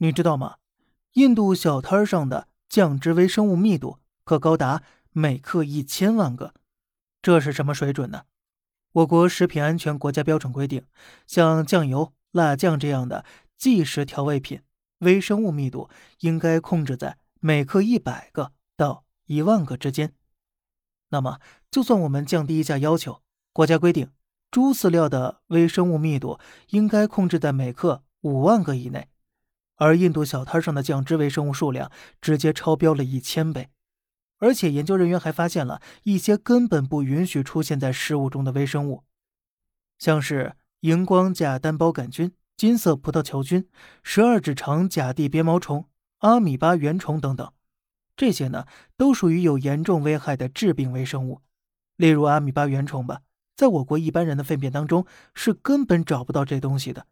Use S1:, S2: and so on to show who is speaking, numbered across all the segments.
S1: 你知道吗？印度小摊上的酱汁微生物密度可高达每克一千万个，这是什么水准呢？我国食品安全国家标准规定，像酱油、辣酱这样的即食调味品，微生物密度应该控制在每克一百个到一万个之间。那么，就算我们降低一下要求，国家规定猪饲料的微生物密度应该控制在每克五万个以内。而印度小摊上的酱汁微生物数量直接超标了一千倍，而且研究人员还发现了一些根本不允许出现在食物中的微生物，像是荧光假单胞杆菌、金色葡萄球菌、十二指肠甲地鞭毛虫、阿米巴原虫等等，这些呢都属于有严重危害的致病微生物。例如阿米巴原虫吧，在我国一般人的粪便当中是根本找不到这东西的。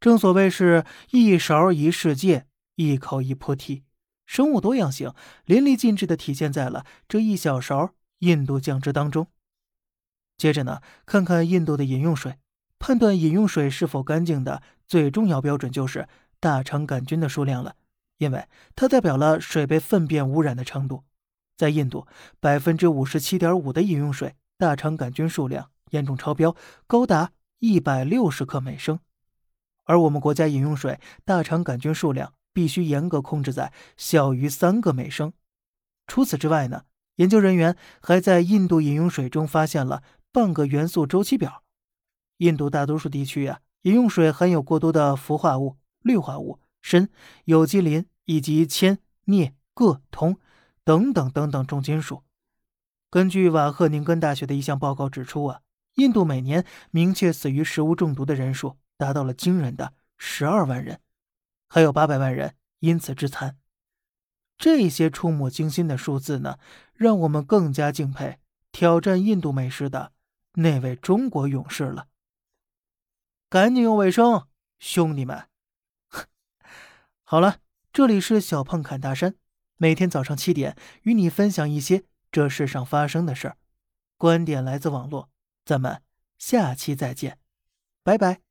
S1: 正所谓是一勺一世界，一口一菩提，生物多样性淋漓尽致的体现在了这一小勺印度酱汁当中。接着呢，看看印度的饮用水，判断饮用水是否干净的最重要标准就是大肠杆菌的数量了，因为它代表了水被粪便污染的程度。在印度，百分之五十七点五的饮用水大肠杆菌数量严重超标，高达一百六十克每升。而我们国家饮用水大肠杆菌数量必须严格控制在小于三个每升。除此之外呢，研究人员还在印度饮用水中发现了半个元素周期表。印度大多数地区啊，饮用水含有过多的氟化物、氯化物、砷、有机磷以及铅、镍、铬、铜等等等等重金属。根据瓦赫宁根大学的一项报告指出啊，印度每年明确死于食物中毒的人数。达到了惊人的十二万人，还有八百万人因此致残。这些触目惊心的数字呢，让我们更加敬佩挑战印度美食的那位中国勇士了。赶紧用卫生，兄弟们！好了，这里是小胖侃大山，每天早上七点与你分享一些这世上发生的事儿，观点来自网络，咱们下期再见，拜拜。